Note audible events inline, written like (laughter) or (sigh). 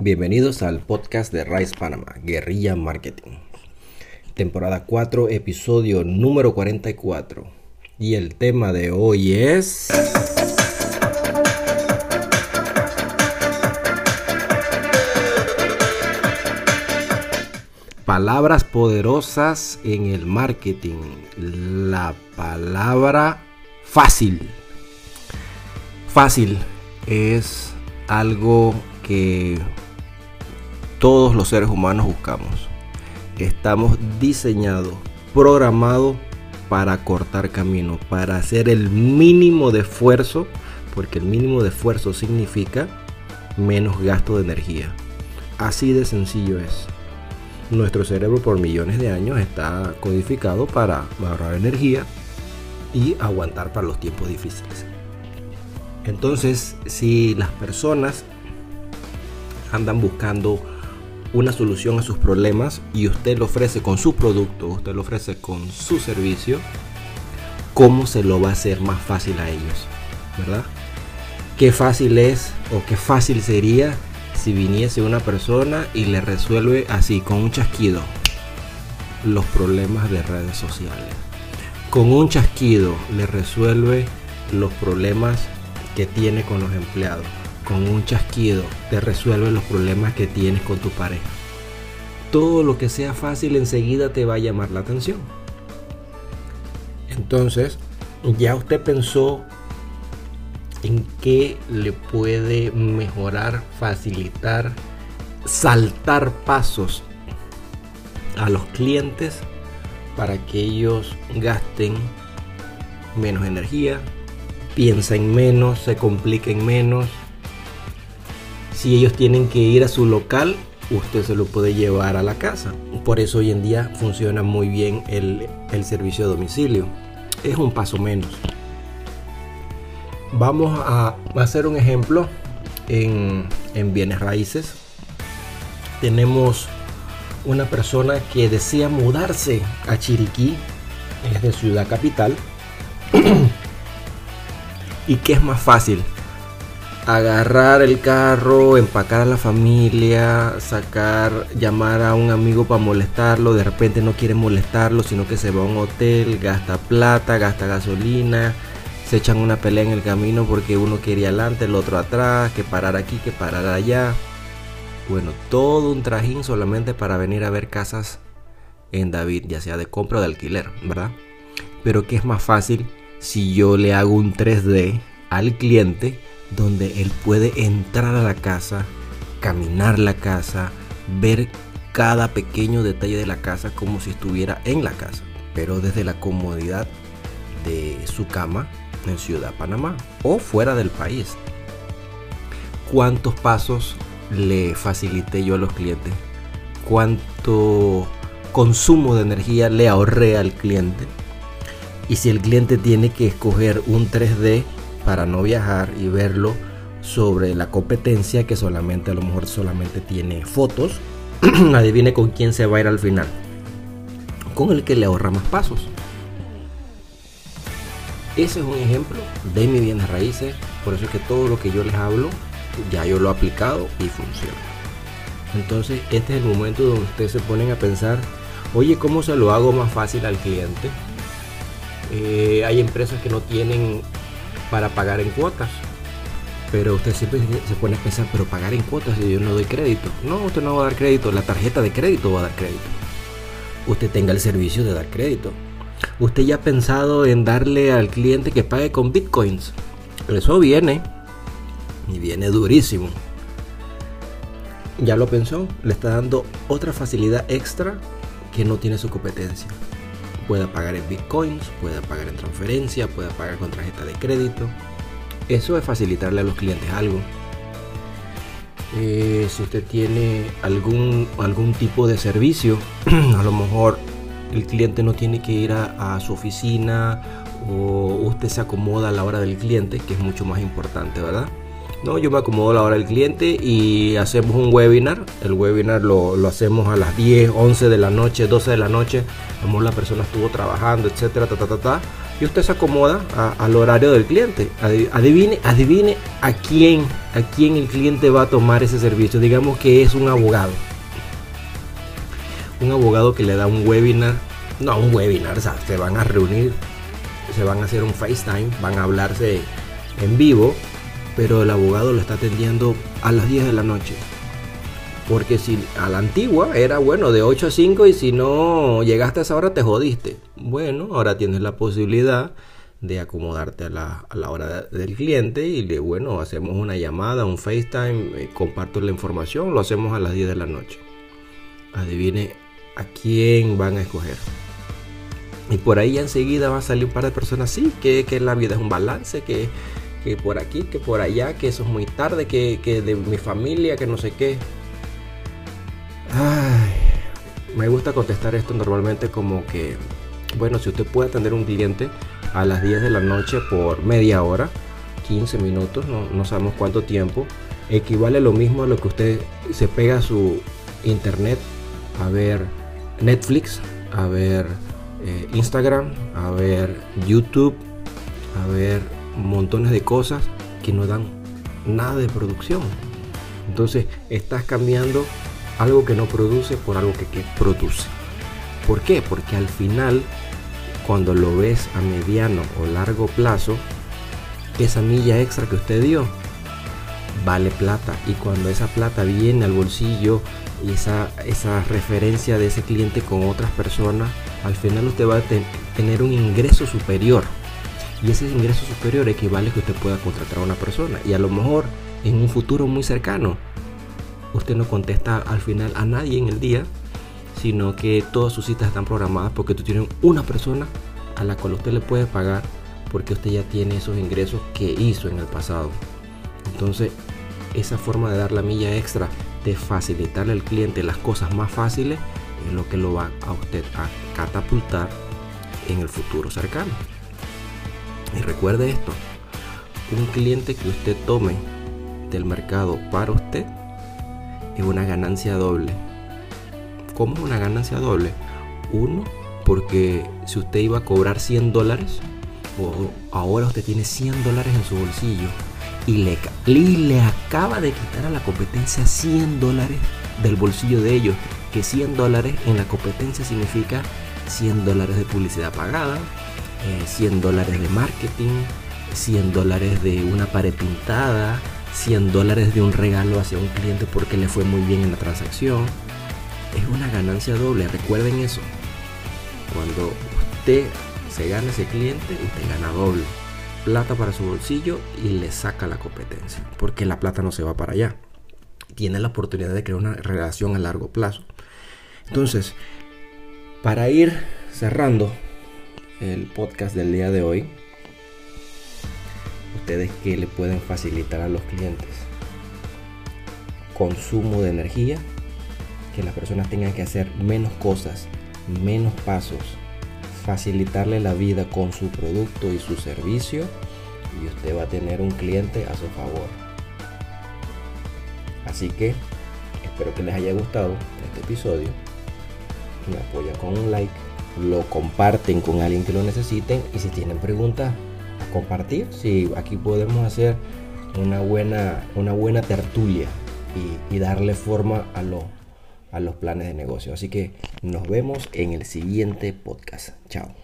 Bienvenidos al podcast de Rice Panama, Guerrilla Marketing. Temporada 4, episodio número 44. Y el tema de hoy es... Palabras poderosas en el marketing. La palabra fácil. Fácil es algo que todos los seres humanos buscamos. Estamos diseñados, programados para cortar camino, para hacer el mínimo de esfuerzo, porque el mínimo de esfuerzo significa menos gasto de energía. Así de sencillo es. Nuestro cerebro por millones de años está codificado para ahorrar energía y aguantar para los tiempos difíciles. Entonces, si las personas andan buscando una solución a sus problemas y usted lo ofrece con su producto, usted lo ofrece con su servicio, ¿cómo se lo va a hacer más fácil a ellos? ¿Verdad? Qué fácil es o qué fácil sería si viniese una persona y le resuelve así, con un chasquido, los problemas de redes sociales. Con un chasquido le resuelve los problemas que tiene con los empleados. Con un chasquido te resuelve los problemas que tienes con tu pareja. Todo lo que sea fácil enseguida te va a llamar la atención. Entonces, ya usted pensó en qué le puede mejorar, facilitar, saltar pasos a los clientes para que ellos gasten menos energía, piensen menos, se compliquen menos. Si ellos tienen que ir a su local, usted se lo puede llevar a la casa. Por eso hoy en día funciona muy bien el, servicio de domicilio. Es un paso menos. Vamos a hacer un ejemplo en, en bienes raíces. Tenemos una persona que desea mudarse a Chiriquí, es de ciudad capital. (clears throat) ¿Y qué es más fácil? Agarrar el carro, empacar a la familia, sacar, llamar a un amigo para molestarlo, de repente no quiere molestarlo, sino que se va a un hotel, gasta plata, gasta gasolina, se echan una pelea en el camino porque uno quiere adelante, el otro atrás, que parar aquí, que parar allá. Bueno, todo un trajín solamente para venir a ver casas en David, ya sea de compra o de alquiler, ¿verdad? Pero ¿qué es más fácil si yo le hago un 3D al cliente donde él puede entrar a la casa, caminar la casa, ver cada pequeño detalle de la casa como si estuviera en la casa, pero desde la comodidad de su cama en Ciudad Panamá o fuera del país. ¿Cuántos pasos le facilité yo a los clientes? ¿Cuánto consumo de energía le ahorré al cliente? Y si el cliente tiene que escoger un 3D para no viajar y verlo sobre la competencia que solamente a lo mejor solamente tiene fotos, (clears throat) adivine con quién se va a ir al final. Con el que le ahorra más pasos. Ese es un ejemplo de mi bienes raíces. Por eso es que todo lo que yo les hablo, ya yo lo he aplicado y funciona. Entonces, este es el momento donde ustedes se ponen a pensar, oye, ¿cómo se lo hago más fácil al cliente? Eh, hay empresas que no tienen para pagar en cuotas. Pero usted siempre se pone a pensar, pero pagar en cuotas si yo no doy crédito. No, usted no va a dar crédito, la tarjeta de crédito va a dar crédito. Usted tenga el servicio de dar crédito. Usted ya ha pensado en darle al cliente que pague con bitcoins. Eso viene. Y viene durísimo. Ya lo pensó. Le está dando otra facilidad extra que no tiene su competencia pueda pagar en bitcoins, pueda pagar en transferencia, pueda pagar con tarjeta de crédito. Eso es facilitarle a los clientes algo. Eh, si usted tiene algún, algún tipo de servicio, (clears throat) a lo mejor el cliente no tiene que ir a, a, su oficina o usted se acomoda a la hora del cliente, que es mucho más importante, ¿verdad? No, yo me acomodo la hora del cliente y hacemos un webinar. El webinar lo, lo, hacemos a las 10, 11 de la noche, 12 de la noche. Como la persona estuvo trabajando, etcétera, ta, ta, ta, ta. y usted se acomoda al horario del cliente. Adivine, adivine a quién, a quién el cliente va a tomar ese servicio. Digamos que es un abogado. Un abogado que le da un webinar, no un webinar, o sea, se van a reunir, se van a hacer un FaceTime, van a hablarse en vivo, pero el abogado lo está atendiendo a las 10 de la noche. Porque si a la antigua era bueno de 8 a 5 y si no llegaste a esa hora te jodiste. Bueno, ahora tienes la posibilidad de acomodarte a la, hora del cliente y de bueno, hacemos una llamada, un FaceTime, eh, comparto la información, lo hacemos a las 10 de la noche. Adivine a quién van a escoger. Y por ahí enseguida va a salir un par de personas, sí, que, que la vida es un balance, que, que, por aquí, que por allá, que eso es muy tarde, que, que de mi familia, que no sé qué. Ay, me gusta contestar esto normalmente como que, bueno, si usted puede atender un cliente a las 10 de la noche por media hora, 15 minutos, no, sabemos cuánto tiempo, equivale lo mismo a lo que usted se pega a su internet a ver Netflix, a ver eh, Instagram, a ver YouTube, a ver montones de cosas que no dan nada de producción. Entonces estás cambiando algo que no produce por algo que, produce. ¿Por qué? Porque al final, cuando lo ves a mediano o largo plazo, esa milla extra que usted dio vale plata. Y cuando esa plata viene al bolsillo y esa, esa referencia de ese cliente con otras personas, al final usted va a tener un ingreso superior. Y ese ingreso superior equivale a que usted pueda contratar a una persona. Y a lo mejor en un futuro muy cercano usted no contesta al final a nadie en el día, sino que todas sus citas están programadas porque tú tienes una persona a la cual usted le puede pagar porque usted ya tiene esos ingresos que hizo en el pasado. Entonces, esa forma de dar la milla extra, de facilitarle al cliente las cosas más fáciles, es lo que lo va a usted a catapultar en el futuro cercano. Y recuerde esto, un cliente que usted tome del mercado para usted es una ganancia doble. ¿Cómo es una ganancia doble? Uno, porque si usted iba a cobrar 100 dólares, o ahora usted tiene 100 dólares en su bolsillo y le, y le acaba de quitar a la competencia 100 dólares del bolsillo de ellos, que 100 dólares en la competencia significa 100 dólares de publicidad pagada, 100 eh, dólares de marketing, 100 dólares de una pared pintada, 100 dólares de un regalo hacia un cliente porque le fue muy bien en la transacción. Es una ganancia doble, recuerden eso. Cuando usted se gana ese cliente, usted gana doble. Plata para su bolsillo y le saca la competencia, porque la plata no se va para allá. Tiene la oportunidad de crear una relación a largo plazo. Entonces, para ir cerrando el podcast del día de hoy, ustedes que le pueden facilitar a los clientes consumo de energía, que las personas tengan que hacer menos cosas, menos pasos, facilitarle la vida con su producto y su servicio y usted va a tener un cliente a su favor. Así que espero que les haya gustado este episodio. Me apoya con un like, lo comparten con alguien que lo necesiten y si tienen preguntas compartir. Si aquí podemos hacer una buena, una buena tertulia y, darle forma a, lo, a los planes de negocio. Así que nos vemos en el siguiente podcast. Chao.